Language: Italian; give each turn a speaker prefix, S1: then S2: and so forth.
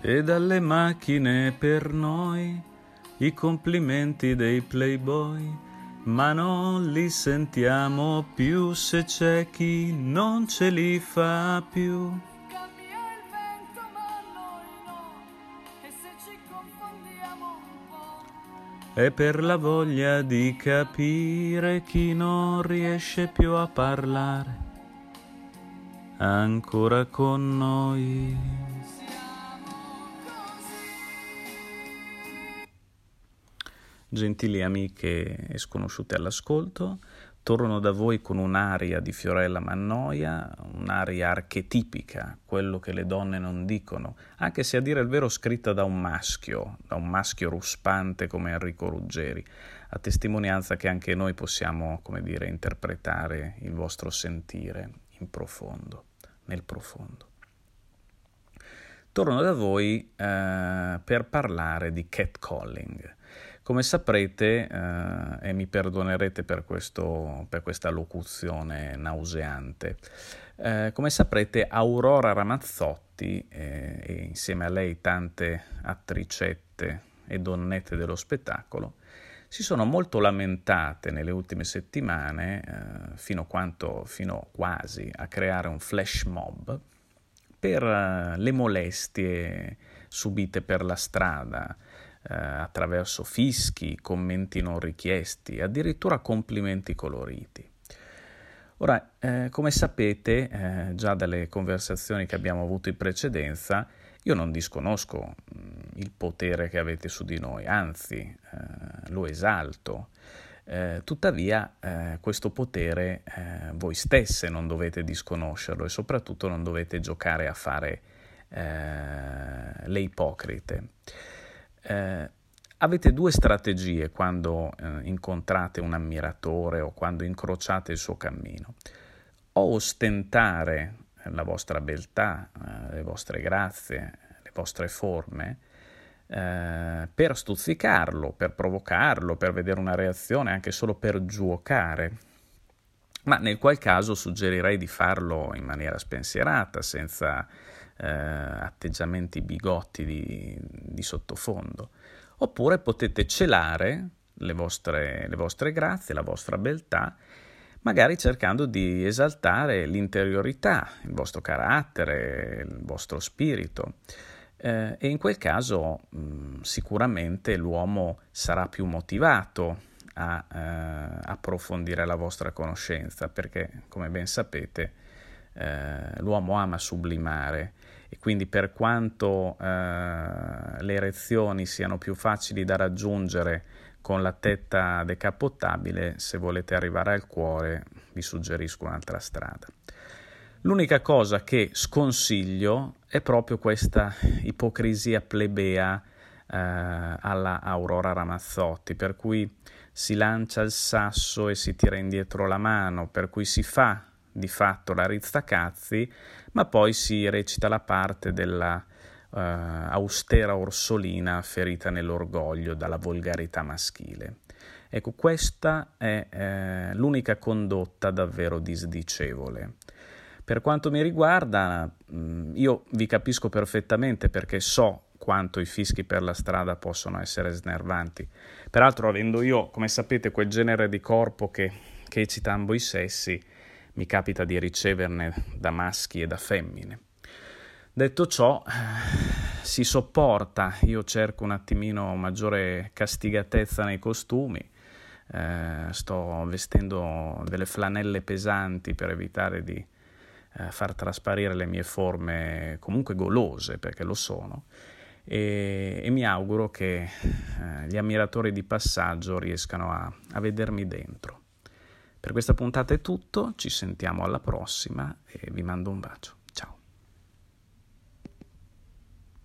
S1: e dalle macchine per noi i complimenti dei playboy, ma non li sentiamo più se c'è chi non ce li fa più.
S2: Cambia il vento ma noi no E se ci confondiamo un po'
S1: E per la voglia di capire chi non riesce più a parlare ancora con noi. Gentili amiche e sconosciute all'ascolto, torno da voi con un'aria di Fiorella Mannoia, un'aria archetipica, quello che le donne non dicono, anche se a dire il vero scritta da un maschio, da un maschio ruspante come Enrico Ruggeri, a testimonianza che anche noi possiamo, come dire, interpretare il vostro sentire in profondo, nel profondo. Torno da voi eh, per parlare di catcalling. Come saprete, eh, e mi perdonerete per, questo, per questa locuzione nauseante, eh, come saprete Aurora Ramazzotti eh, e insieme a lei tante attricette e donnette dello spettacolo si sono molto lamentate nelle ultime settimane, eh, fino, quanto, fino quasi a creare un flash mob, per eh, le molestie subite per la strada, eh, attraverso fischi, commenti non richiesti, addirittura complimenti coloriti. Ora, eh, come sapete, eh, già dalle conversazioni che abbiamo avuto in precedenza, io non disconosco mh, mm, il potere che avete su di noi, anzi eh, lo esalto. Eh, tuttavia eh, questo potere eh, voi stesse non dovete disconoscerlo e soprattutto non dovete giocare a fare le ipocrite. Eh, avete due strategie quando eh, incontrate un ammiratore o quando incrociate il suo cammino. O ostentare la vostra beltà, eh, le vostre grazie, le vostre forme, eh, per stuzzicarlo, per provocarlo, per vedere una reazione, anche solo per giuocare. Ma nel qual caso suggerirei di farlo in maniera spensierata, senza eh, atteggiamenti bigotti di, di, sottofondo. Oppure potete celare le vostre, le vostre grazie, la vostra beltà, magari cercando di esaltare l'interiorità, il vostro carattere, il vostro spirito. Eh, e in quel caso mh, sicuramente l'uomo sarà più motivato a eh, approfondire la vostra conoscenza perché come ben sapete eh, l'uomo ama sublimare e quindi per quanto eh, le erezioni siano più facili da raggiungere con la tetta decapottabile, se volete arrivare al cuore vi suggerisco un'altra strada. L'unica cosa che sconsiglio è proprio questa ipocrisia plebea eh, alla Aurora Ramazzotti, per cui si lancia il sasso e si tira indietro la mano, per cui si fa di fatto la rizzacazzi, ma poi si recita la parte della eh, austera orsolina ferita nell'orgoglio dalla volgarità maschile. Ecco, questa è eh, l'unica condotta davvero disdicevole. Per quanto mi riguarda, mm, io vi capisco perfettamente perché so quanto i fischi per la strada possono essere snervanti. Peraltro, avendo io, come sapete, quel genere di corpo che, che eccita ambo i sessi, mi capita di riceverne da maschi e da femmine. Detto ciò, si sopporta, io cerco un attimino maggiore castigatezza nei costumi, eh, sto vestendo delle flanelle pesanti per evitare di eh, far trasparire le mie forme comunque golose, perché lo sono, e, e mi auguro che eh, gli ammiratori di passaggio riescano a, a vedermi dentro. Per questa puntata è tutto, ci sentiamo alla prossima e vi mando un bacio.